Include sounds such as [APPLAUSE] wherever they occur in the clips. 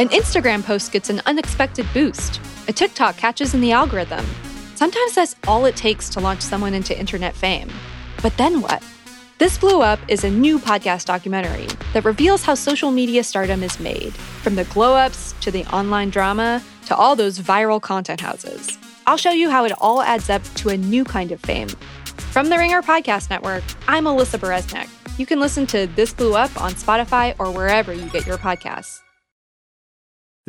An Instagram post gets an unexpected boost. A TikTok catches in the algorithm. Sometimes that's all it takes to launch someone into internet fame. But then what? This Blew Up is a new podcast documentary that reveals how social media stardom is made, from the glow ups to the online drama to all those viral content houses. I'll show you how it all adds up to a new kind of fame. From the Ringer Podcast Network, I'm Alyssa Bereznik. You can listen to This Blew Up on Spotify or wherever you get your podcasts.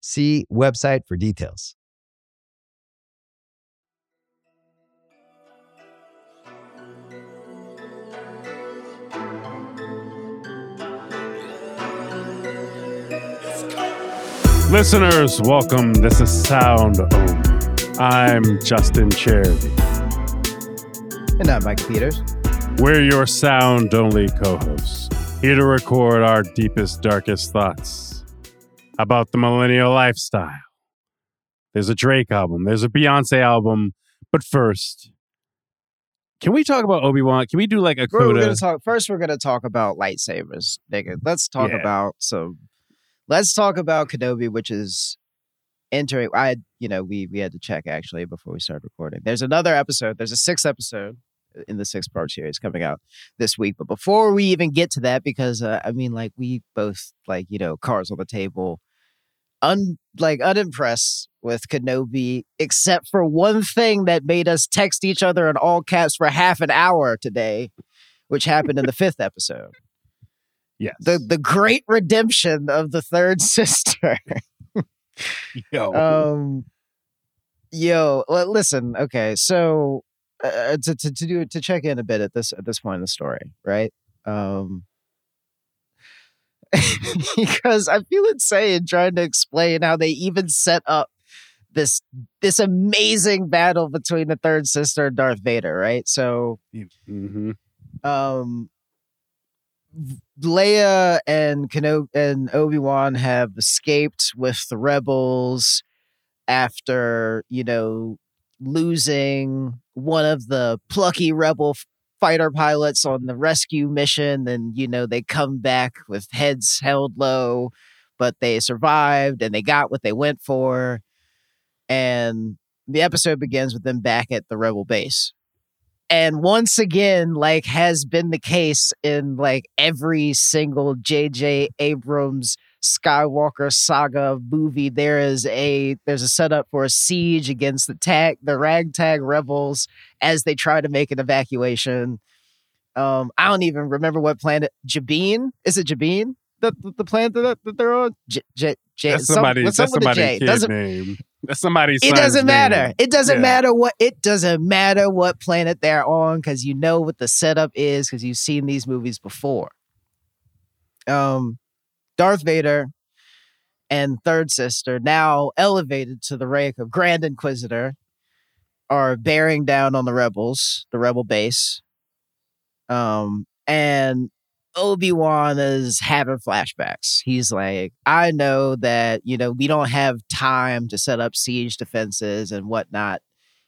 See website for details. Listeners, welcome. This is Sound Only. I'm Justin Charity. And I'm Mike Peters. We're your sound only co hosts, here to record our deepest, darkest thoughts about the millennial lifestyle. There's a Drake album, there's a Beyonce album, but first, can we talk about Obi Wan? Can we do like a We're, we're gonna talk first. We're gonna talk about lightsabers, nigga. Let's talk Yeah. about some. Let's talk about Kenobi, which is entering. I, you know, we we had to check actually before we started recording. There's another episode. There's a sixth episode in the six part series coming out this week. But before we even get to that, because uh, I mean, like we both like you know, cards on the table, un like unimpressed with Kenobi, except for one thing that made us text each other in all caps for half an hour today, which happened in the fifth episode. yes. The the great redemption of the third [LAUGHS] sister. Yo. um yo listen okay so uh, to, to to do to check in a bit at this at this point in the story right um [LAUGHS] because i feel insane trying to explain how they even set up this this amazing battle between the third sister and darth vader right? So hmm um Leia and Keno- and Obi-Wan have escaped with the rebels after, you know, losing one of the plucky rebel fighter pilots on the rescue mission and you know they come back with heads held low but they survived and they got what they went for and the episode begins with them back at the rebel base. And once again like has been the case in like every single jj abrams skywalker saga movie there is a there's a setup for a siege against the tag the ragtag rebels as they try to make an evacuation um i don't even remember what planet Jabiim is it Jabiim the, the, the planet that, that they're on J, J, J, That's somebody. what's That's up with the somebody's J? Doesn't- name. That's somebody's. it doesn't matter. name. It doesn't Yeah. matter what it doesn't matter what planet they're on because you know what the setup is because you've seen these movies before. Um, Darth Vader and Third Sister, now elevated to the rank of Grand Inquisitor, are bearing down on the rebels, the rebel base. Um, and Obi Wan is having flashbacks. He's like, I know that, you know, we don't have time to set up siege defenses and whatnot.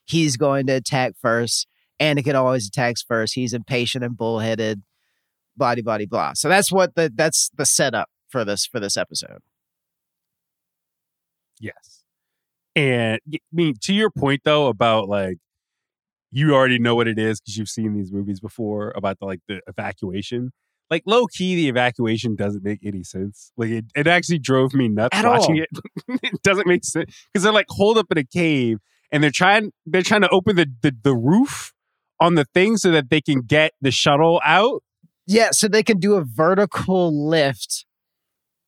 He's going to attack first. Anakin always attacks first. He's impatient and bullheaded, blah blah blah. So that's what the that's the setup for this for this episode. Yes. And I mean, to your point though about like you already know what it is because you've seen these movies before about the like the evacuation. Like low key, the evacuation doesn't make any sense. Like it, it actually drove me nuts At watching all. it. [LAUGHS] it doesn't make sense because they're like holed up in a cave and they're trying they're trying to open the, the the roof on the thing so that they can get the shuttle out. Yeah, so they can do a vertical lift,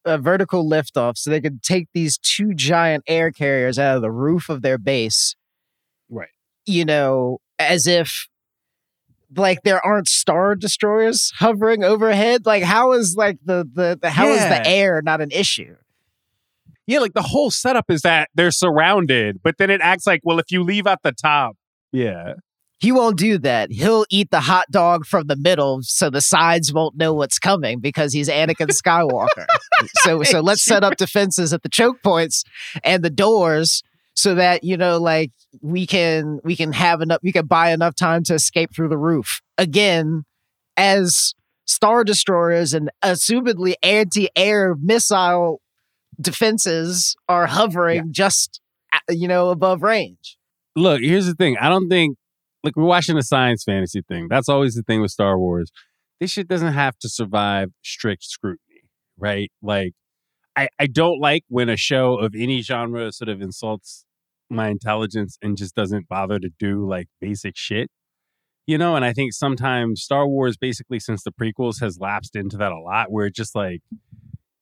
a vertical liftoff so they could take these two giant air carriers out of the roof of their base. Right. You know, as if like there aren't star destroyers hovering overhead. Like how is like the the, the how is Yeah. the air not an issue? Yeah, like the whole setup is that they're surrounded, but then it acts like, well, if you leave at the top, yeah. He won't do that. He'll eat the hot dog from the middle so the sides won't know what's coming because he's Anakin [LAUGHS] Skywalker. so [LAUGHS] so let's set up defenses at the choke points and the doors so that you know like we can we can have enough we can buy enough time to escape through the roof. Again, as star destroyers and assumedly anti-air missile defenses are hovering just uh, you know above range. Look, here's the thing. I don't think like we're watching a science fantasy thing. That's always the thing with Star Wars. This shit doesn't have to survive strict scrutiny, right? Like I, I don't like when a show of any genre sort of insults my intelligence and just doesn't bother to do like basic shit. You know, and I think sometimes Star Wars basically since the prequels has lapsed into that a lot where it just like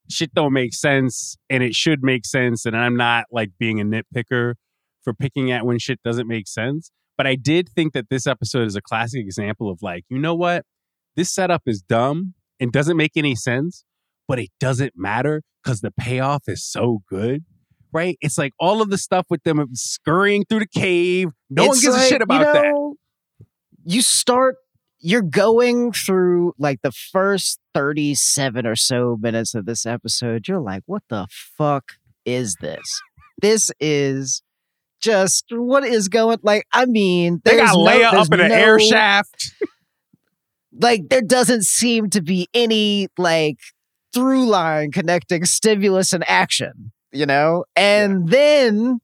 shit don't make sense and it should make sense and I'm not like being a nitpicker for picking at when shit doesn't make sense. But I did think that this episode is a classic example of like, you know what? This setup is dumb and doesn't make any sense, but it doesn't matter because the payoff is so good. Right? It's like all of the stuff with them scurrying through the cave. No one It's gives a shit about you that. You start, you're going through like the first 37 or so minutes of this episode. You're like, what the fuck is this? This is just what is going like I mean They got no- Leia there's up in an air shaft. [LAUGHS] like there doesn't seem to be any like through line connecting stimulus and action, you know? And then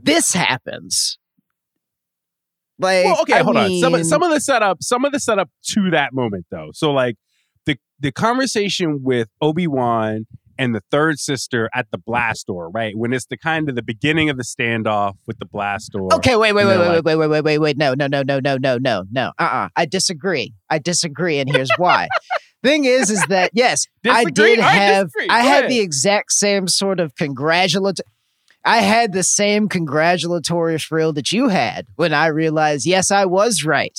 this happens. Like Well, okay, I hold on. Some some of the setup, some of the setup to that moment though. So like the the conversation with Obi Wan and the third sister at the mm-hmm. blast door, right? When it's the kind of the beginning of the standoff with the blast door. Okay, wait, wait, wait, wait, like- wait, wait, wait, wait, wait. No, no, no, no, no, no, no, no. Uh-uh. I disagree. I disagree, and here's why. [LAUGHS] Thing is, is that yes, I did have disagree. I had the exact same sort of congratulatory I had the same congratulatory thrill that you had when I realized, yes, I was right.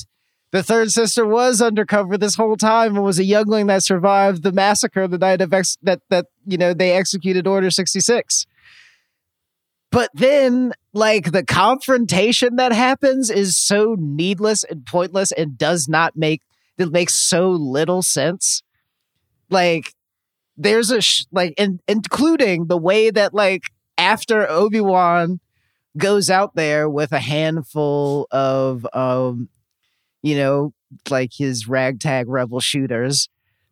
The third sister was undercover this whole time and was a youngling that survived the massacre the night of ex- that that you know they executed Order sixty six. But then, like the confrontation that happens is so needless and pointless and does not make it makes so little sense. Like there's a sh- like in, including the way that like after Obi-Wan goes out there with a handful of um you know like his ragtag rebel shooters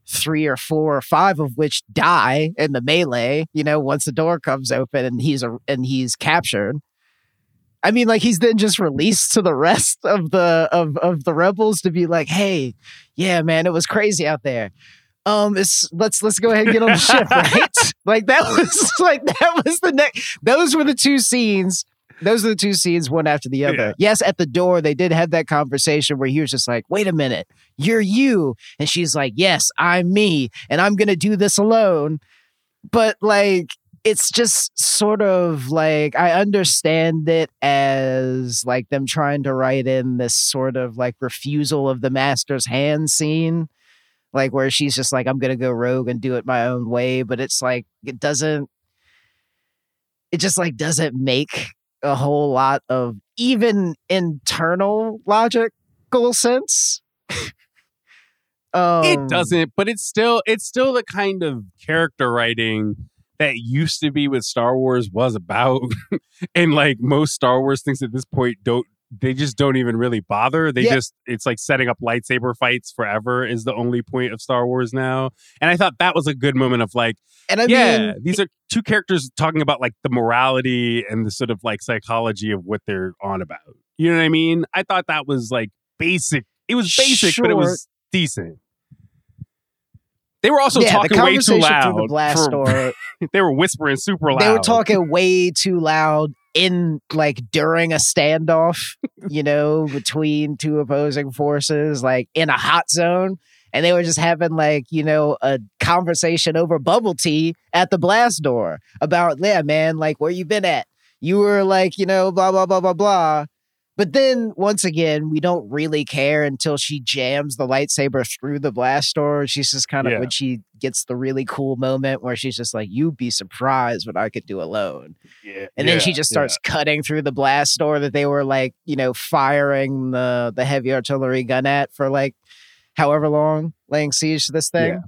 three or four or five of which die in the melee you know once the door comes open and he's a, and he's captured I mean, like he's then just released to the rest [LAUGHS] of the of of the rebels to be like, "Hey, yeah, man, it was crazy out there. Um, it's let's let's go ahead and get on the ship, [LAUGHS] right? like that [LAUGHS] was like that was the next. Those were the two scenes. Those are the two scenes, one after the other. Yeah. Yes, at the door, they did have that conversation where he was just like, "Wait a minute, you're you," and she's like, "Yes, I'm me, and I'm gonna do this alone." But like, it's just sort of like I understand it as like them trying to write in this sort of like refusal of the master's hand scene, like where she's just like, I'm gonna go rogue and do it my own way, but it's like it doesn't it just like doesn't make a whole lot of even internal logical sense. [LAUGHS] um, it doesn't, but it's still it's still the kind of character writing that used to be what Star Wars was about. [LAUGHS] and like most Star Wars things at this point don't they just don't even really bother. They Yeah. just it's like setting up lightsaber fights forever is the only point of Star Wars now. And I thought that was a good moment of like, And I yeah, mean, these are two characters talking about like the morality and the sort of like psychology of what they're on about. You know what I mean? I thought that was like basic. It was basic, but it was decent. They were also yeah, [LAUGHS] talking way too loud. the blast for- door. they were whispering super loud. They were talking way too loud in like during a standoff, you know, between two opposing forces, like in a hot zone. And they were just having like, you know, a conversation over bubble tea at the blast door about, yeah, man, like where you been at? You were like, you know, blah, blah, blah, blah, blah. But then once again, we don't really care until she jams the lightsaber through the blast door. She's just kind of Yeah. when she gets the really cool moment where she's just like, You'd be surprised what I could do alone. Yeah. And then she just starts cutting through the blast door that they were like, you know, firing the the heavy artillery gun at for like however long, laying siege to this thing. Yeah.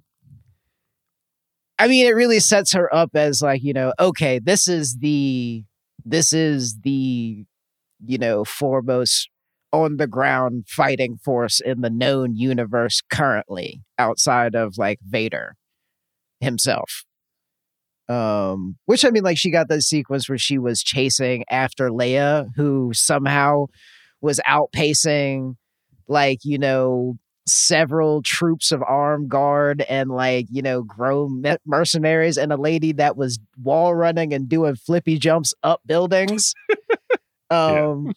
I mean, it really sets her up as like, you know, okay, this is the this is the you know, foremost on the ground fighting force in the known universe currently outside of like Vader himself. Um, which I mean, like she got the sequence where she was chasing after Leia, who somehow was outpacing like, you know, several troops of armed guard and like, you know, grown mercenaries and a lady that was wall running and doing flippy jumps up buildings. [LAUGHS] um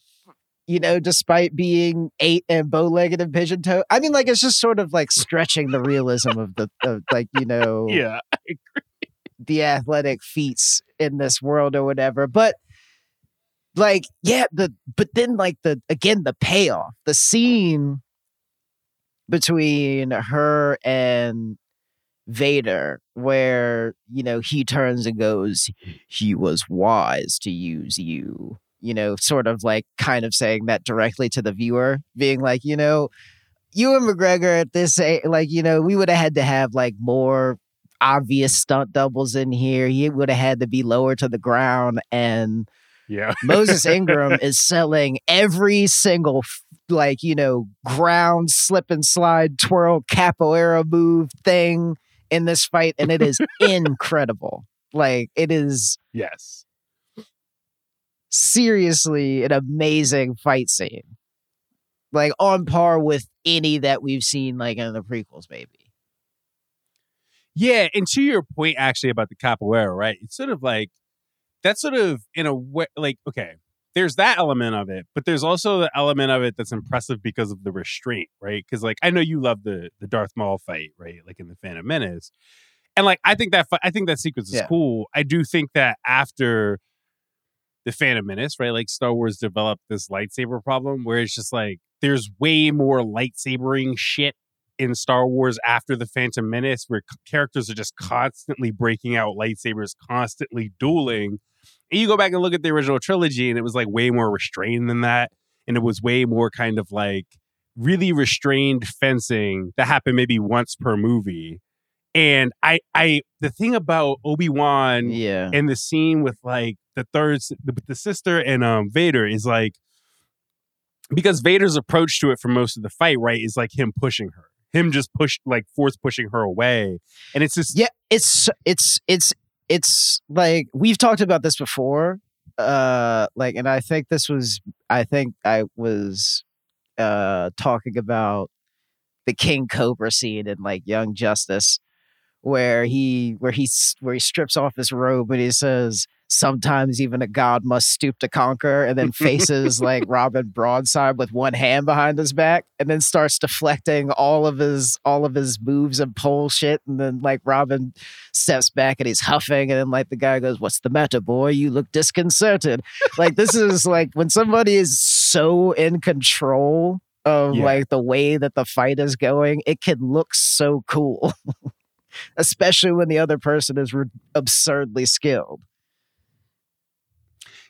you know, despite being eight and bow legged and pigeon toed. I mean, like it's just sort of like stretching the realism of the of like, you [LAUGHS] know, Yeah. the athletic feats in this world or whatever. But like, yeah, the but then like the again the payoff, the scene between her and Vader, where you know he turns and goes, "He was wise to use you." You know, sort of like kind of saying that directly to the viewer, being like, you know, you and McGregor at this, like, you know, we would have had to have like more obvious stunt doubles in here. He would have had to be lower to the ground. And Yeah. [LAUGHS] Moses Ingram is selling every single, like, you know, ground slip and slide, twirl, capoeira move thing in this fight. And it is [LAUGHS] incredible. Like, it is Yes. Seriously an amazing fight scene. Like, on par with any that we've seen, like, in the prequels, maybe. Yeah, and to your point actually about the capoeira, right? It's sort of like that's sort of in a way like okay, there's that element of it, but there's also the element of it that's impressive because of the restraint, right? Because like I know you love the the Darth Maul fight, right? Like in the Phantom Menace, and like I think that I think that sequence is Yeah. cool. I do think that after the Phantom Menace, right? Like Star Wars developed this lightsaber problem where it's just like there's way more lightsabering shit in Star Wars after the Phantom Menace, where characters are just constantly breaking out lightsabers, constantly dueling. And you go back and look at the original trilogy, and it was like way more restrained than that. And it was way more kind of like really restrained fencing that happened maybe once per movie. And I, I, the thing about Obi Wan Yeah. and the scene with like the third the, the sister and um Vader is like because Vader's approach to it for most of the fight right is like him pushing her him just push like force pushing her away and it's just Yeah, it's it's it's it's like we've talked about this before. Uh like and I think this was I think I was uh talking about the King Cobra scene in like Young Justice where he where he where he strips off his robe and he says sometimes even a god must stoop to conquer and then faces like [LAUGHS] Robin broadside with one hand behind his back and then starts deflecting all of his all of his moves and pole shit and then like Robin steps back and he's huffing and then like the guy goes what's the matter boy? You look disconcerted. Like this is like when somebody is so in control of Yeah. like the way that the fight is going it can look so cool [LAUGHS] especially when the other person is re- absurdly skilled.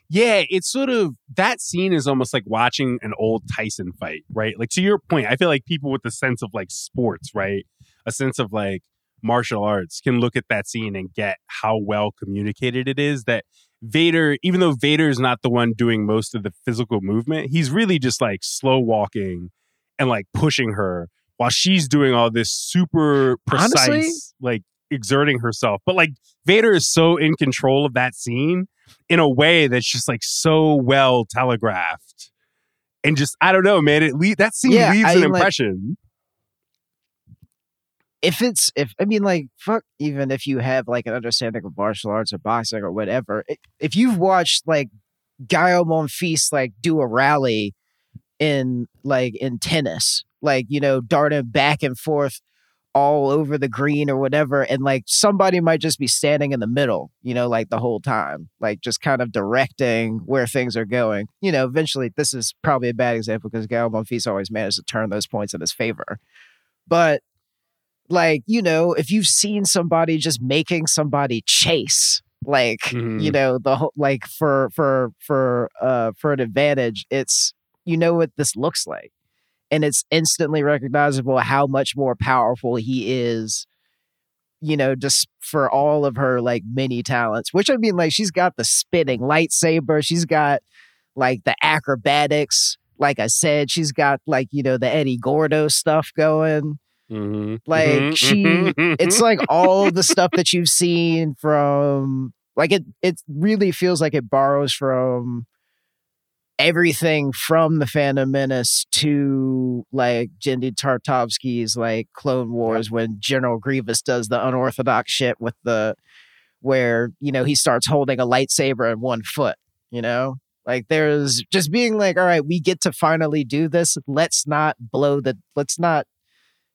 Yeah it's sort of that scene is almost like watching an old Tyson fight right? Like to your point I feel like people with a sense of like sports right? A sense of like martial arts can look at that scene and get how well communicated it is that Vader, even though Vader is not the one doing most of the physical movement, he's really just like slow walking and like pushing her while she's doing all this super precise, Honestly- like exerting herself. But like Vader is so in control of that scene in a way that's just like so well telegraphed. And just I don't know, man. It le- that scene Yeah, leaves I an like- impression. if it's if I mean like fuck even if you have like an understanding of martial arts or boxing or whatever, if you've watched like Gael Monfils like do a rally in like in tennis, like you know, darting back and forth all over the green or whatever, and like somebody might just be standing in the middle, you know, like the whole time, like just kind of directing where things are going. You know, eventually, this is probably a bad example because Gael Monfils always managed to turn those points in his favor, but like you know, if you've seen somebody just making somebody chase like Mhm. you know the whole like for for for uh for an advantage it's you know what this looks like and it's instantly recognizable how much more powerful he is you know just for all of her like many talents which i mean like she's got the spinning lightsaber she's got like the acrobatics like i said she's got like you know the eddie gordo stuff going Mhm. Like, Mhm. she- it's like [LAUGHS] all the stuff that you've seen from like it it really feels like it borrows from everything from the Phantom Menace to like Genndy Tartakovsky's like Clone Wars when General Grievous does the unorthodox shit with the where, you know, he starts holding a lightsaber in one foot, you know? Like there's just being like, all right, we get to finally do this. Let's not blow the let's not,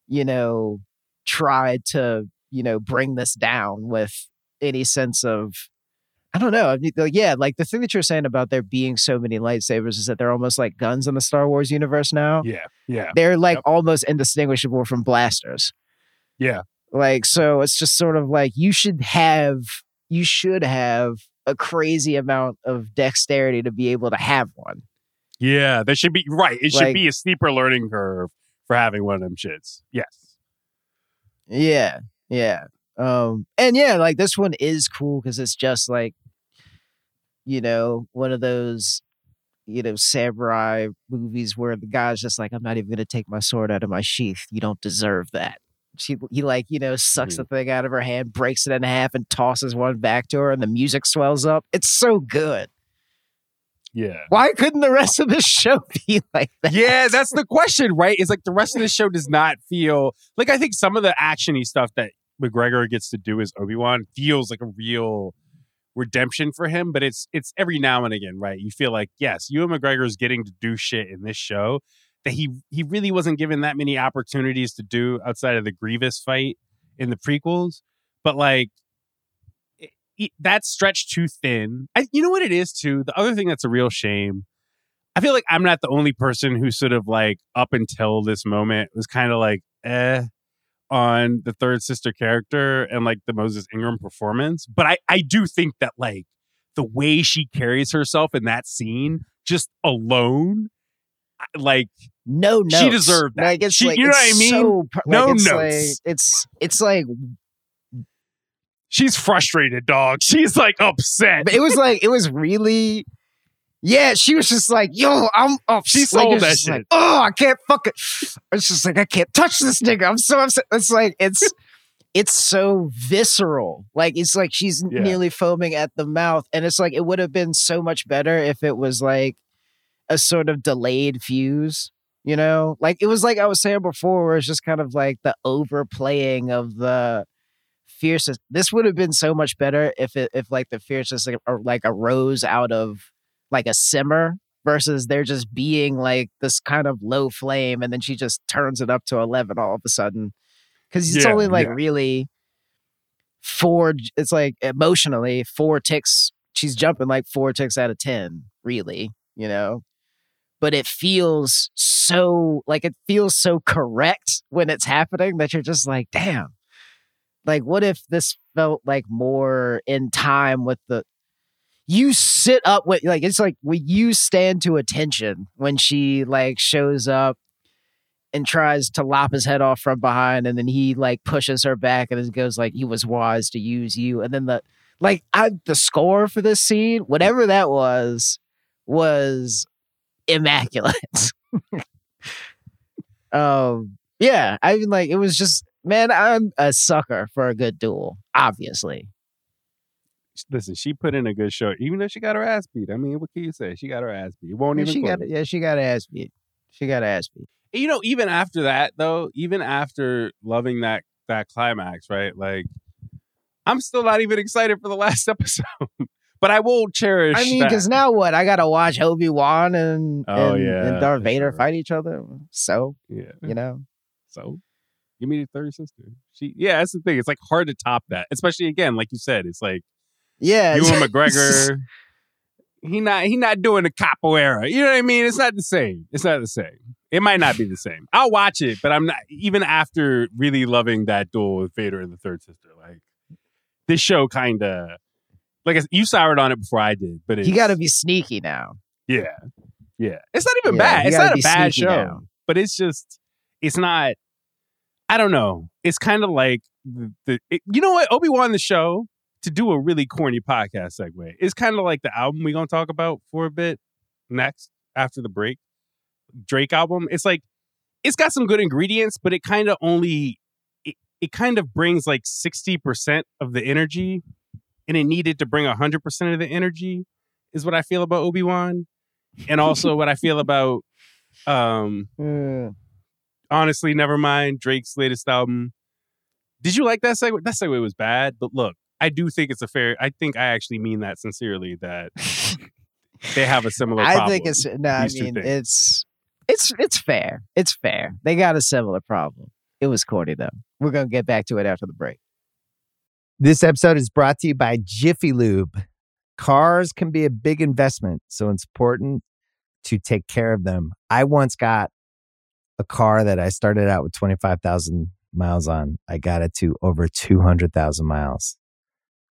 you know, try to, you know, bring this down with any sense of I don't know. I mean, yeah, like the thing that you're saying about there being so many lightsabers is that they're almost like guns in the Star Wars universe now. yeah, yeah, They're like Yep. almost indistinguishable from blasters. yeah. Like, so it's just sort of like you should have you should have a crazy amount of dexterity to be able to have one. Yeah, there should be right. It should be a steeper learning curve for having one of them shits. Yes. Yeah, yeah. Um, and yeah, like this one is cool because it's just like, you know, one of those, you know, samurai movies where the guy's just like, I'm not even gonna take my sword out of my sheath. You don't deserve that. She, he like, you know, sucks the thing out of her hand, breaks it in half, and tosses one back to her, and the music swells up. It's so good. Yeah. Why couldn't the rest of the [LAUGHS] show be like that? Yeah, that's the question, right? It's like the rest of the show does not feel like I think some of the actiony stuff that McGregor gets to do as Obi Wan feels like a real redemption for him, but it's it's every now and again, right? You feel like yes, Ewan is getting to do shit in this show that he he really wasn't given that many opportunities to do outside of the Grievous fight in the prequels, but like. it- it- That's stretched too thin. I, you know what it is too. The other thing that's a real shame I feel like I'm not the only person who sort of like up until this moment was kind of like eh on the third sister character and like the Moses Ingram performance. But I I do think that like the way she carries herself in that scene just alone like no no, She deserved that. Like it's She- like you know what I mean? so No it's notes. Like, it's it's like she's frustrated, dog. She's like upset. But it was like it was really yeah she was just like yo i'm up. She like, sold it just shit. like, oh i can't fucking it's just like i can't touch this nigga. I'm so upset. It's like it's [LAUGHS] it's so visceral. Like it's like she's Yeah. nearly foaming at the mouth. And it's like it would have been so much better if it was like a sort of delayed fuse you know? Like it was like i was saying before where it's just kind of like the overplaying of the fiercest this would have been so much better if it if like the fiercest like, or, like arose out of like a simmer versus there just being like this kind of low flame and then she just turns it up to 11 all of a sudden. Because it's Yeah, only like yeah. really four it's like emotionally four ticks she's jumping like four ticks out of 10 really you know? But it feels so like it feels so correct when it's happening that you're just like damn. Like what if this felt like more in time with the you sit up with like it's like when you stand to attention when she like shows up and tries to lop his head off from behind and then he like pushes her back and it goes like he was wise to use you. And then the like I the score for this scene whatever that was was immaculate. [LAUGHS] Um yeah I mean like it was just man I'm a sucker for a good duel obviously Listen, she put in a good show, even though she got her ass beat. I mean, what can you say? She got her ass beat. It won't Yeah, even she close. got yeah she got ass beat she got ass beat you know even after that though even after loving that that climax right like i'm still not even excited for the [LAUGHS] last episode but I will cherish. I mean, because now what? I gotta watch Obi Wan and Oh, and, yeah, and Darth Vader sure. fight each other. So yeah. you know, So give me the third sister. She yeah, that's the thing. It's like hard to top that. Especially again, like you said, it's like yeah. Ewan it's- [LAUGHS] McGregor. He not he not doing the capoeira. You know what I mean? It's not the same. It's not the same. It might not be the same. I'll watch it, but I'm not even after really loving that duel with Vader and the third sister. Like this show kind of like you soured on it before I did, but it's, you got to be sneaky now. yeah, yeah. It's not even Yeah, bad. It's not a bad show, now. but it's just it's not. I don't know. It's kind of like the, the it- you know what Obi Wan the show to do a really corny podcast segue. It's kind of like the album we're gonna talk about for a bit next after the break. Drake album. It's like it's got some good ingredients, but it kind of only it, it kind of brings like sixty percent of the energy, and it needed to bring hundred percent of the energy. Is what I feel about Obi Wan, and also what I feel about um [LAUGHS] Mm. honestly, never mind Drake's latest album. Did you like that segue? That segue was bad, but look, I do think it's a fair. I think I actually mean that sincerely. That [LAUGHS] they have a similar. I think it's no. I mean, it's it's it's fair. It's fair. They got a similar problem. It was corny though. We're gonna get back to it after the break. This episode is brought to you by Jiffy Lube. Cars can be a big investment, so it's important to take care of them. I once got a car that I started out with 25,000 miles on. I got it to over 200,000 miles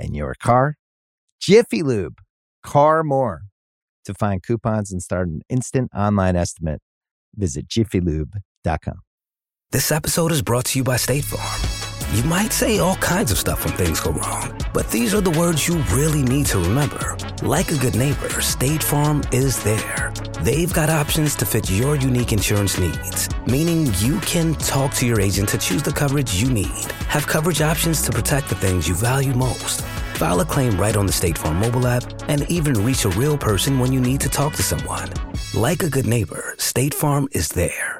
and your car. Jiffy Lube, car more. To find coupons and start an instant online estimate, visit jiffylube.com. This episode is brought to you by State Farm. You might say all kinds of stuff when things go wrong, but these are the words you really need to remember. Like a good neighbor, State Farm is there. They've got options to fit your unique insurance needs, meaning you can talk to your agent to choose the coverage you need, have coverage options to protect the things you value most. File a claim right on the State Farm mobile app and even reach a real person when you need to talk to someone. Like a good neighbor, State Farm is there.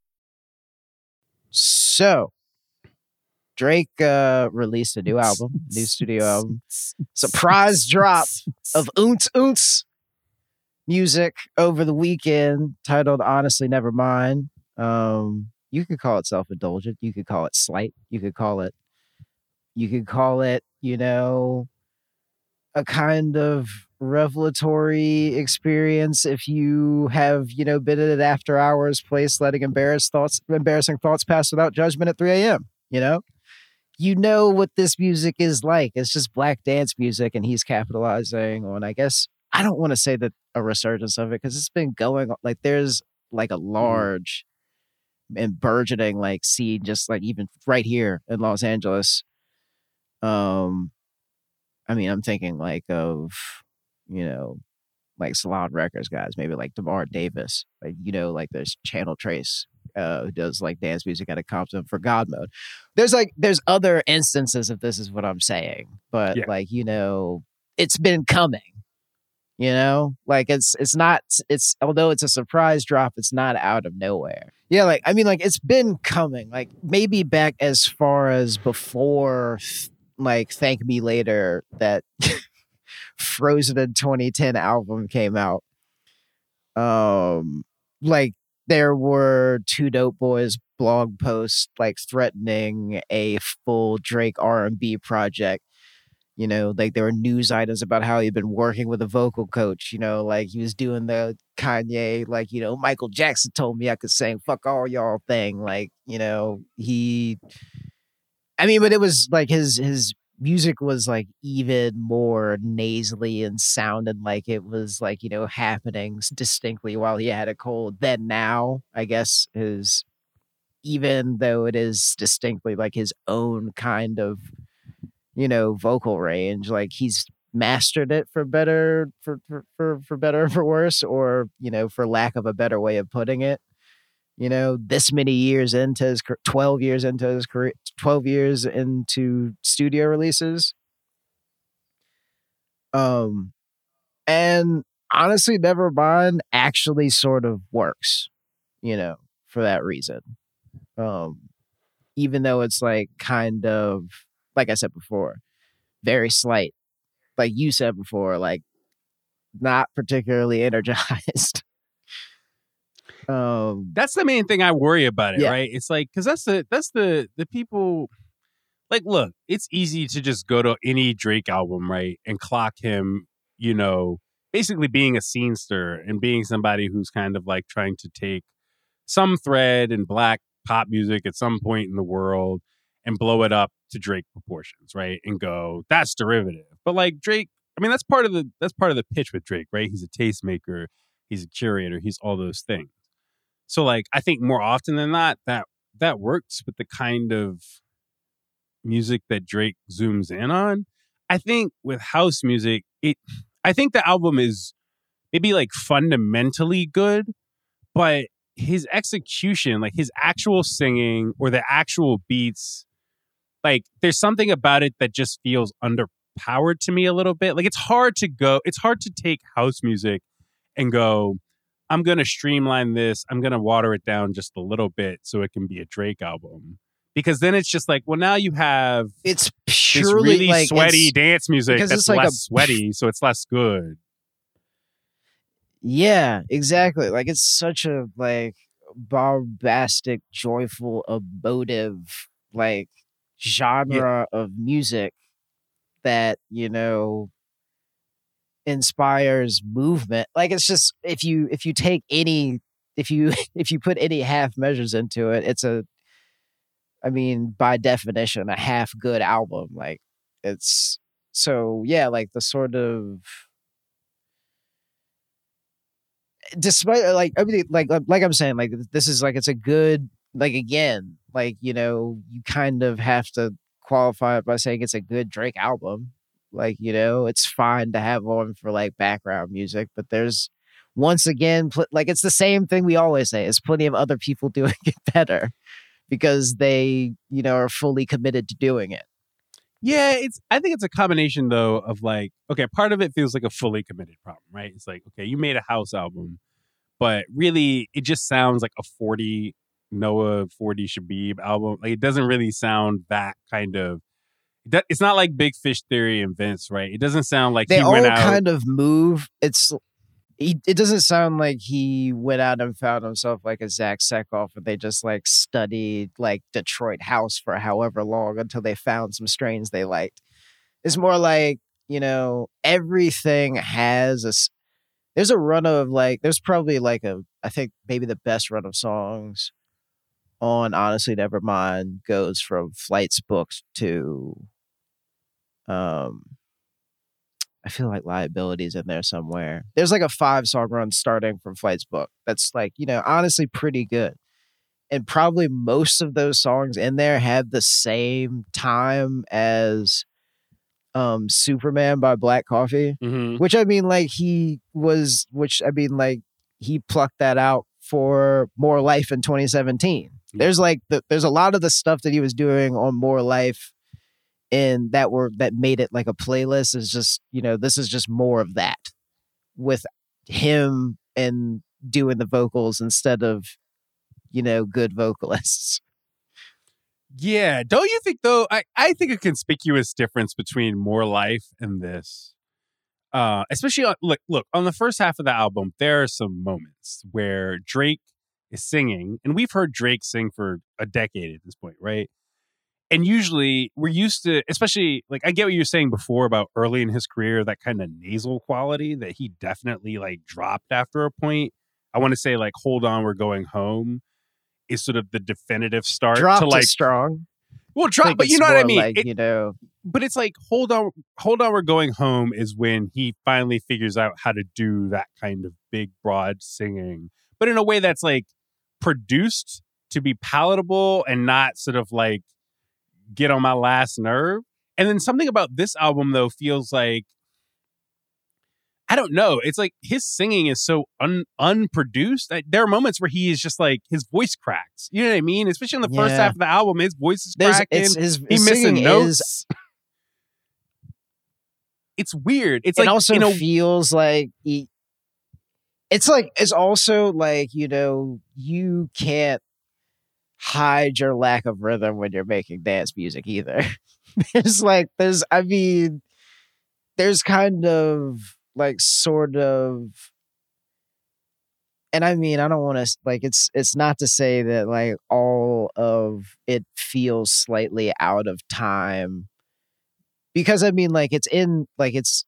So Drake uh released a new [LAUGHS] album, new studio album. Surprise [LAUGHS] drop of Oonts Oonts music over the weekend titled Honestly Never Mind. Um you could call it self-indulgent, you could call it slight, you could call it you could call it, you know, a kind of revelatory experience if you have, you know, been at an after hours place letting embarrassed thoughts embarrassing thoughts pass without judgment at 3 a.m. You know? You know what this music is like. It's just black dance music, and he's capitalizing on, I guess, I don't want to say that a resurgence of it because it's been going on like there's like a large and burgeoning like scene just like even right here in Los Angeles. Um I mean, I'm thinking like of, you know, like Salon Records guys, maybe like Demar Davis, like you know, like there's Channel Tres, uh, who does like dance music out of Compton for God Mode. There's like there's other instances of this is what I'm saying, but Yeah. like you know, it's been coming. You know, like it's it's not it's although it's a surprise drop, it's not out of nowhere. Yeah, like I mean, like it's been coming. Like maybe back as far as before like thank me later that [LAUGHS] frozen in 2010 album came out um like there were two dope boys blog posts like threatening a full drake r&b project You know, like there were news items about how he'd been working with a vocal coach. You know, like he was doing the Kanye, like you know, Michael Jackson told me I could sing "fuck all y'all" thing. Like you know, he. I mean, but it was like his his music was like even more nasally and sounded like it was like you know happening distinctly while he had a cold then now i guess is even though it is distinctly like his own kind of you know vocal range like he's mastered it for better for for for, for better or for worse or you know for lack of a better way of putting it you know this many years into his 12 years into his career 12 years into studio releases. Um and honestly nevermind actually sort of works you know for that reason. Um even though it's like kind of like i said before very slight. Like you said before like not particularly [LAUGHS] energized um that's the main thing I worry about it, Yeah. right? It's like because that's the that's the the people. Like, look, it's easy to just go to any Drake album, right, and clock him. You know, basically being a scenester and being somebody who's kind of like trying to take some thread in black pop music at some point in the world and blow it up to Drake proportions, right? And go, that's derivative. But like Drake, I mean, that's part of the that's part of the pitch with Drake, right? He's a tastemaker, he's a curator, he's all those things. So like I think more often than not that that works with the kind of music that Drake zooms in on. I think with house music, it I think the album is maybe like fundamentally good, but his execution, like his actual singing or the actual beats, like there's something about it that just feels underpowered to me a little bit. Like it's hard to go, it's hard to take house music and go, I'm going to streamline this. I'm going to water it down just a little bit so it can be a Drake album. Because then it's just like, well, now you have it's purely really like sweaty dance music that's it's like a- less sweaty, so it's less good. Yeah, exactly. Like it's such a like bombastic, joyful, emotive like genre of music that, you know, inspires movement. Like it's just if you if you take any if you [LAUGHS] if you put any half measures into it, it's a I mean, by definition, a half good album. Like it's so yeah, like the sort of despite uh, like I mean, like like I'm saying, like this is like it's a good like again, like you know, you kind of have to qualify it by saying it's a good Drake album. Like you know, it's fine to have on for like background music, but there's once again, pl- like it's the same thing we always say. There's plenty of other people [LAUGHS] doing it better because they you know are fully committed to doing it. Yeah, it's. I think it's a combination though of like, okay, part of it feels like a fully committed problem, right? It's like, okay, you made a house album, but really, it just sounds like a forty Noah forty Shebib album. Like, it doesn't really sound that kind of. It It's not like Big Fish Theory and Vince, right? It doesn't sound like they he all went out. kind of move. It's he, it doesn't sound like he went out and found himself like a Zack Sekoff, and they just like studied like Detroit house for however long until they found some strains they liked. It's more like you know everything has a. There's a run of like there's probably like a I think maybe the best run of songs on honestly Nevermind goes from flights booked to um I feel like liabilities in there somewhere. There's like a five song run starting from Flight's book. That's like, you know, honestly pretty good. And probably most of those songs in there have the same time as um Superman by Black Coffee Mhm. which I mean, like he was, which I mean, like he plucked that out for More Life in 2017. There's like the, there's a lot of the stuff that he was doing on More Life, and that were that made it like a playlist is just you know this is just more of that with him and doing the vocals instead of you know good [LAUGHS] vocalists. Yeah, don't you think though? I, I think a conspicuous difference between More Life and this, uh, especially on, look look on the first half of the album, there are some moments where Drake is singing, and we've heard Drake sing for a decade at this point, right? and usually we're used to especially like i get what you were saying before about early in his career that kind of nasal quality that he definitely like dropped after a point i want to say like hold on we're going home is sort of the definitive start Dropped to like strong. well drop but you know what i mean Like, It- you know, but it's like hold on hold on we're going home is when he finally figures out how to do that kind of big broad singing but in a way that's like produced to be palatable and not sort of like get on my last nerve and then something about this album though feels like I don't know. It's like his singing is so un- unproduced. Like, there are moments where he is just like his voice cracks. You know what I mean? Especially in the first half of the album, his voice is there's cracking it's his, he missing notes. is it's weird. It's it like also you know, feels like he, it's like it's also like you know you can't hide your lack of rhythm when you're making dance music either. [LAUGHS] There's like there's i mean there's kind of like sort of and i mean i don't want to like it's it's not to say that like all of it feels slightly out of time because i mean like it's in like it's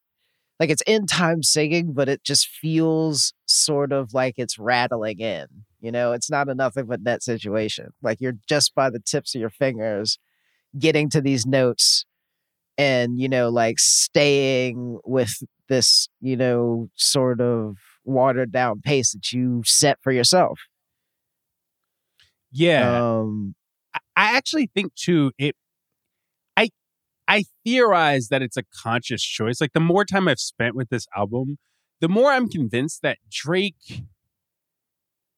like it's in time singing, but it just feels sort of like it's rattling in. You know, it's not a nothing but net situation. Like you're just by the tips of your fingers getting to these notes and, you know, like staying with this, you know, sort of watered down pace that you set for yourself. yeah. Um I- I actually think too. It, I, I theorize that it's a conscious choice. Like the more time I've spent with this album, the more I'm convinced that Drake,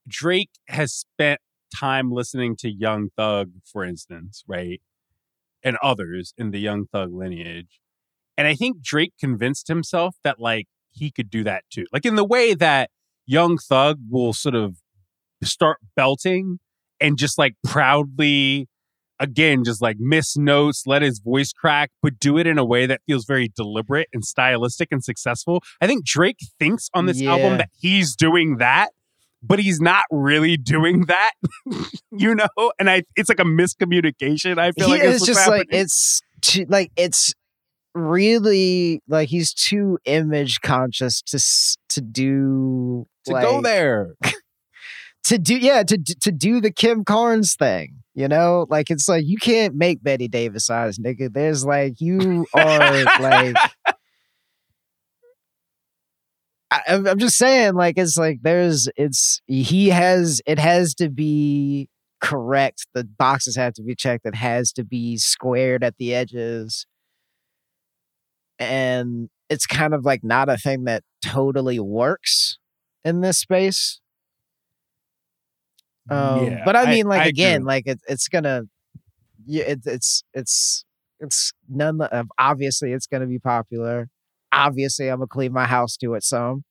Drake has spent time listening to Young Thug, for instance, right, and others in the Young Thug lineage, and I think Drake convinced himself that like he could do that too. Like in the way that Young Thug will sort of start belting and just like proudly again just like miss notes let his voice crack but do it in a way that feels very deliberate and stylistic and successful. I think drake thinks on this album that he's doing that but he's not really doing that [LAUGHS] you know? And i it's like a miscommunication i feel he like it's just like it's too, like it's really like he's too image conscious to s- to do to go there [LAUGHS] to do yeah to to do the Kim Carnes thing. You know, like it's like you can't make Bette Davis eyes, nigga. There's like you are like. [LAUGHS] I, I'm I'm just saying, like it's like there's it's he has it has to be correct. The boxes have to be checked. It has to be squared at the edges, and it's kind of like not a thing that totally works in this space. Um, Yeah, but I I- mean, like I again, agree. like it, it's gonna, yeah, it, it's it's it's none of obviously it's gonna be popular. Obviously, I'm gonna clean my house to it some,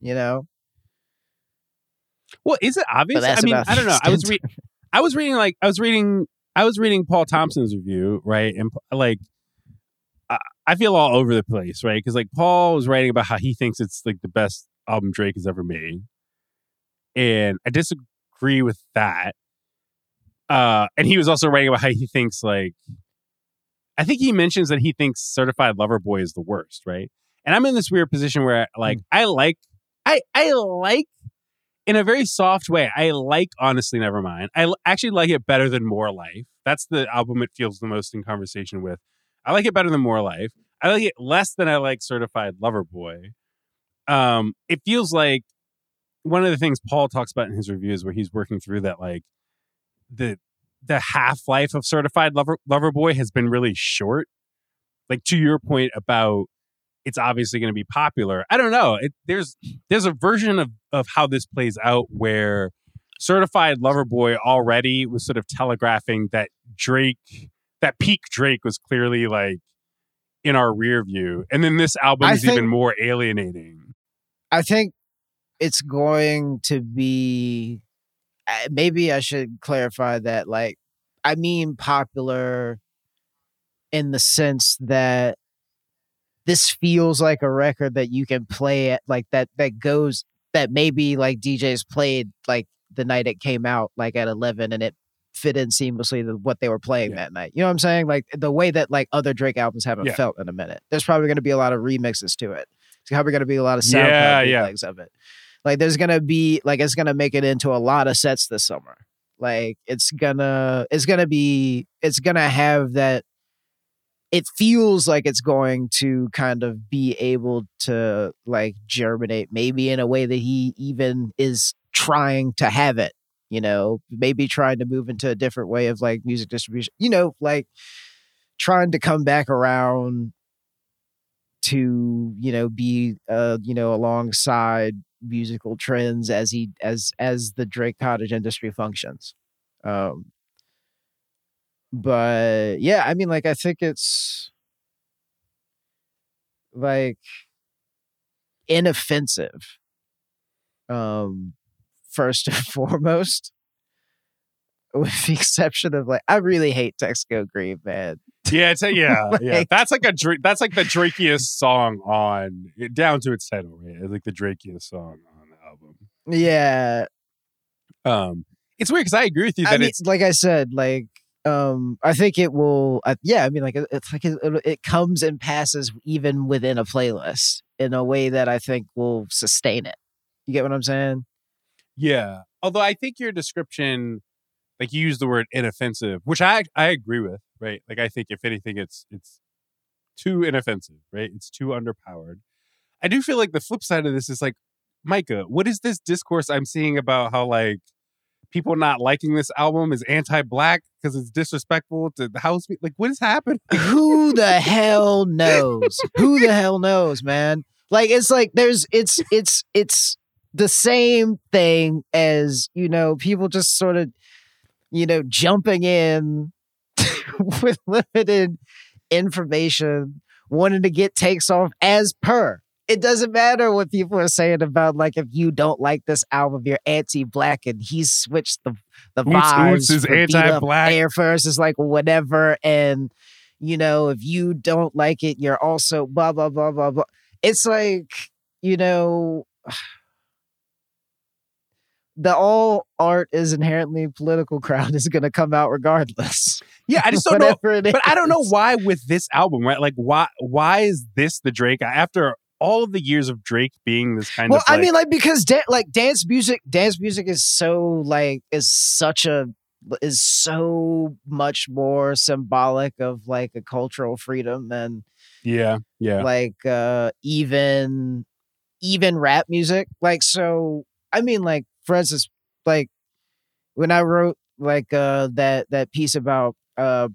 you know. well is it obvious i mean i don't know [LAUGHS] i was extent re- i was reading like i was reading i was reading paul thompson's review right and like I, I feel all over the place right because like paul was writing about how he thinks it's like the best album drake has ever made and i disagree with that uh and he was also writing about how he thinks like i think he mentions that he thinks certified lover boy is the worst right and i'm in this weird position where like i like i i like in a very soft way, I like Honestly Nevermind. I actually like it better than More Life. That's the album it feels the most in conversation with. I like it better than More Life. I like it less than I like Certified Lover Boy. Um, it feels like one of the things Paul talks about in his reviews where he's working through that like the the half life of Certified Lover Lover Boy has been really short. Like to your point about it's obviously going to be popular. I don't know. It, there's there's a version of of how this plays out where certified lover boy already was sort of telegraphing that drake that peak drake was clearly like in our rear view and then this album I is even more alienating I think it's going to be. Maybe I should clarify that. Like, I mean, popular in the sense that this feels like a record that you can play at, like that that goes that maybe like DJs played like the night it came out, like at eleven, and it fit in seamlessly to what they were playing Yeah. that night. You know what I'm saying? Like the way that like other Drake albums haven't Yeah. felt in a minute. There's probably going to be a lot of remixes to it. It's probably going to be a lot of SoundCloud Yeah, yeah. bootlegs of it. Like there's to be like it's to make it into a lot of sets this summer. Like it's gonna it's gonna be it's gonna have that. It feels like it's going to kind of be able to like germinate, maybe in a way that he even is trying to have it you know, maybe trying to move into a different way of like music distribution, you know, like trying to come back around to, you know, be uh, you know, alongside musical trends as he as as the Drake cottage industry functions. Um but yeah, I mean like I think it's like inoffensive. Um first and [LAUGHS] foremost. With the exception of like, I really hate Texts Go Green, man. [LAUGHS] Yeah, it's a, yeah, [LAUGHS] yeah. That's like a. That's like the Drakiest song on down to its title, right? It's like the Drakiest song on the album. Yeah, Um, it's weird because I agree with you that I mean, it's like I said, like um, I think it will. Uh, yeah, I mean, like it's like it, it comes and passes even within a playlist in a way that I think will sustain it. You get what I'm saying? yeah. Although I think your description, like you use the word inoffensive, which I I agree with, right? Like I think if anything, it's it's too inoffensive, right? It's too underpowered. I do feel like the flip side of this is like, Micah, what is this discourse I'm seeing about how like people not liking this album is anti-black because it's disrespectful to the house? Like, what is happening? Who the [LAUGHS] hell knows? Who the hell knows, man? Like it's like there's it's it's it's the same thing as, you know, people just sort of, you know, jumping in [LAUGHS] with limited information, wanting to get takes off as per. It doesn't matter what people are saying about like if you don't like this album, you're anti-black, and he's switched the the vibes. oots is for anti-black. Air Force is like whatever, and you know if you don't like it, you're also blah blah blah blah blah. It's like you know. [SIGHS] The all art is inherently political crowd [LAUGHS] is going to come out regardless. Yeah, I just don't know. But I don't know why with this album, right? Like, why why is this the Drake after all of the years of Drake being this kind of well of? i mean like because da- like dance music dance music is so like is such a is so much more symbolic of like a cultural freedom and yeah, yeah, like uh even even rap music like so i mean like for instance like when i wrote like uh that that piece about uh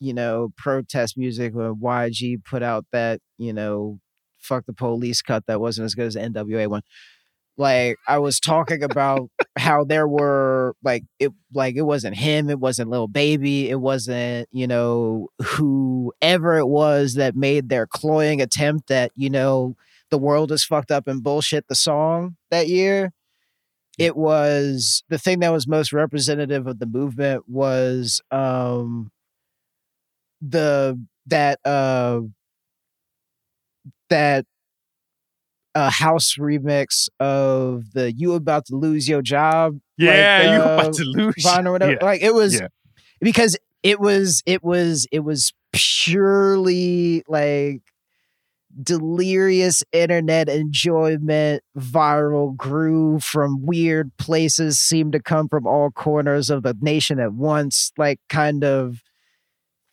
you know protest music when yg put out that you know fuck the police cut that wasn't as good as the nwa one like i was talking about how there were like it like it wasn't him it wasn't Lil Baby it wasn't you know whoever it was that made their cloying attempt at you know the world is fucked up and bullshit the song that year it was the thing that was most representative of the movement was um the that uh that uh house remix of the you about to lose your job yeah. like, you uh, about to lose? Or [LAUGHS] whatever. Yeah. Like it was Yeah. because it was it was it was purely like delirious internet enjoyment viral grew from weird places seemed to come from all corners of the nation at once like kind of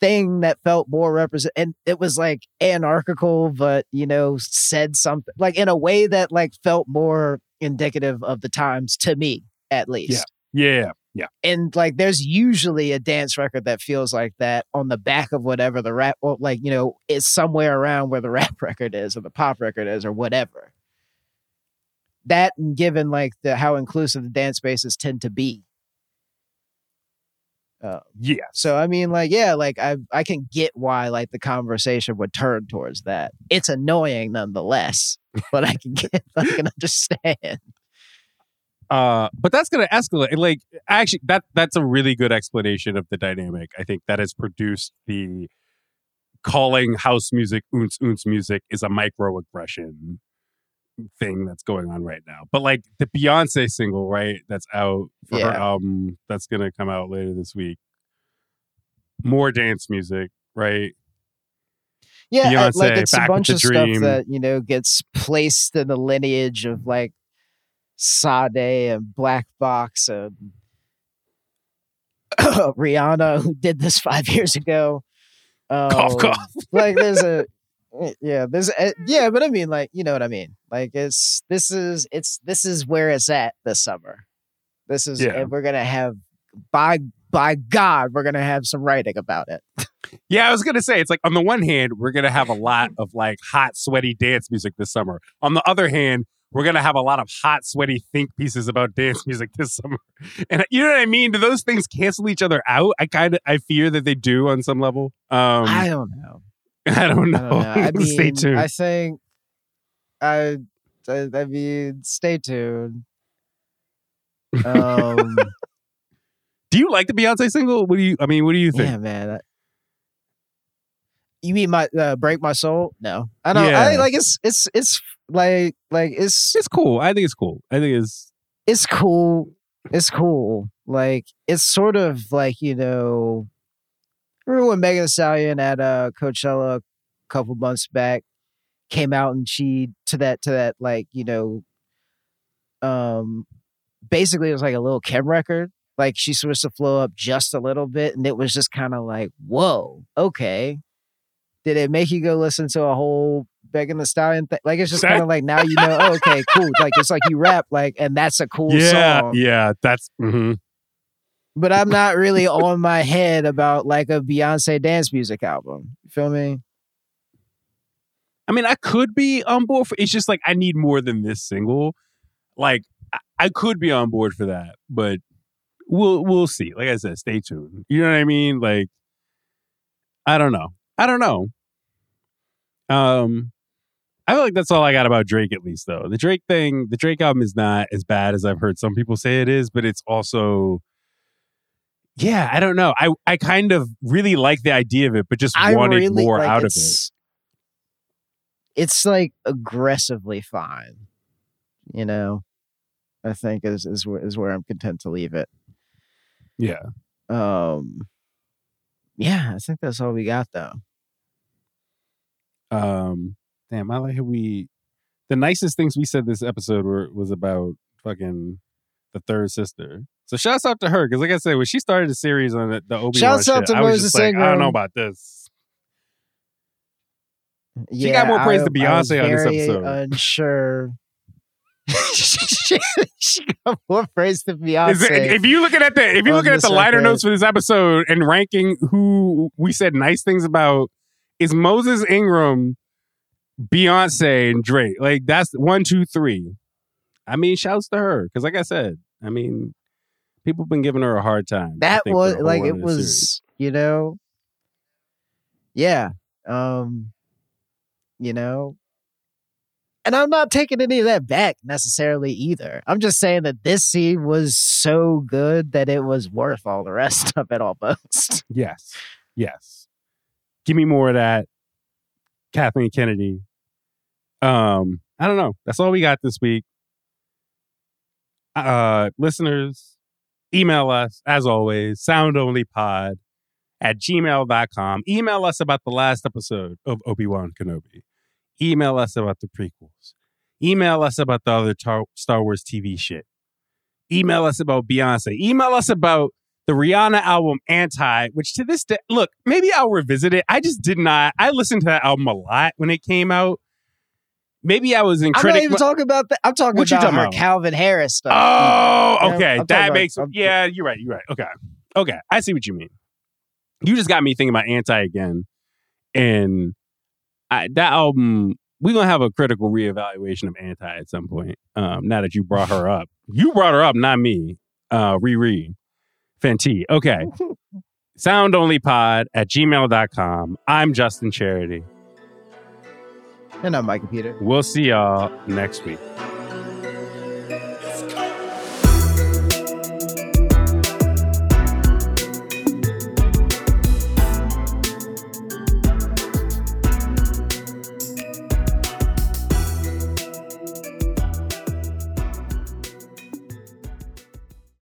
thing that felt more represent and it was like anarchical but you know said something like in a way that like felt more indicative of the times to me at least Yeah, yeah. And like there's usually a dance record that feels like that on the back of whatever the rap or like you know is somewhere around where the [LAUGHS] rap record is or the pop record is or whatever. That and given like the how inclusive the dance spaces tend to be. Uh, Yeah. so i mean like yeah like i i can get why like the conversation would turn towards that. It's annoying nonetheless but i can get [LAUGHS] i can understand Uh, but that's gonna escalate. Like, actually, that that's a really good explanation of the dynamic. I think that has produced the calling house music "oons oons music" is a microaggression thing that's going on right now. But like the Beyonce single, right? That's out for her album that's gonna come out later this week. More dance music, right? Yeah, uh, like Beyonce, it's a bunch of Dream. stuff that you know gets placed in the lineage of like Sade and Black Box and [COUGHS] Rihanna, who did this five years ago. Um, Cough, cough. [LAUGHS] like there's a [LAUGHS] yeah, there's a, yeah, but I mean, like you know what I mean. Like it's this is it's this is where it's at this summer. This is Yeah. and we're gonna have by by God, we're gonna have some writing about it. [LAUGHS] Yeah, I was gonna say it's like on the one hand, we're gonna have a lot of like hot, sweaty dance music this summer. On the other hand, we're gonna have a lot of hot, sweaty think pieces about dance [LAUGHS] music this summer. And you know what I mean? Do those things cancel each other out? I kind of I fear that they do on some level. Um I I, don't know. [LAUGHS] don't I don't know. I [LAUGHS] mean, Stay tuned. I think I, I, I mean, stay tuned. Um, do you like the Beyonce single? What do you I mean, what do you think? yeah, man. You mean my uh, break my soul? No, I don't. Yeah. I like it's it's it's like like it's It's cool. I think it's cool. I think it's it's cool. It's cool. Like it's sort of like you know, remember when Megan Thee Stallion at uh, Coachella a couple months back came out and she to that to that like you know, um, basically it was like a Lil' Kim record. Like she switched the flow up just a little bit, and it was just kind of like, whoa, okay. Did it make you go listen to a whole Megan Thee Stallion thing? Like it's just kind of like now you know, oh, okay, cool. Like it's like you rap, like, and that's a cool yeah, song yeah. That's mhm. but I'm not really on my head about like a Beyonce dance music album. You feel me? I mean, I could be on board for it's just like I need more than this single. Like I, I could be on board for that, but we'll we'll see. Like I said, stay tuned. You know what I mean? Like I don't know. I don't know. Um I feel like that's all I got about Drake at least though. The Drake thing, the Drake album is not as bad as I've heard some people say it is, but it's also yeah, I don't know. I I kind of really like the idea of it, but just I wanted really more like, out of it. it's, like aggressively fine. You know, I think is is where is where I'm content to leave it. Yeah. Um, yeah, I think that's all we got though. Um, damn, I like how we. The nicest things we said this episode were was about fucking the third sister. So shouts out to her because, like I said, when she started the series on the, the Obi Wan Shouts out shit, to I was just like, I don't know about this. Yeah, she got more praise I- was Beyonce on this episode. Unsure. [LAUGHS] she, she got more praise to Beyonce. It- if you looking at the if you looking at the liner record. notes for this episode and ranking who we said nice things about, is Moses Ingram, Beyonce, and Drake. Like that's one, two, three. I mean, shouts to her because, like I said, I mean, people have been giving her a hard time. That think, was like it was series. you know yeah um you know and i'm not taking any of that back necessarily either i'm just saying that this scene was so good that it was worth all the rest [LAUGHS] of it almost Yes, yes. Give me more of that, Kathleen Kennedy. Um, I don't know. That's all we got this week. Uh, listeners, email us as always, soundonlypod at gmail.com. Email us about the last episode of Obi-Wan Kenobi. Email us about the prequels. Email us about the other tar- Star Wars TV shit. Email us about Beyonce. Email us about the Rihanna album Anti, which to this day, look, maybe I'll revisit it. I just did not. I listened to that album a lot when it came out. Maybe I was in i'm not even talking about that i'm talking What you about talking her about? calvin harris stuff Oh, okay. Talking that makes I'm- yeah. You're right. You're right. Okay, okay. I see what you mean. You just got me thinking about Anti again, and I, that album. We're gonna have a critical reevaluation of Anti at some point. Um, now that you brought her up, you brought her up, not me. Uh, Riri, Fenty. Okay. [LAUGHS] Soundonlypod at gmail.com. I'm Justin Charity. and i'm micah peter We'll see y'all next week.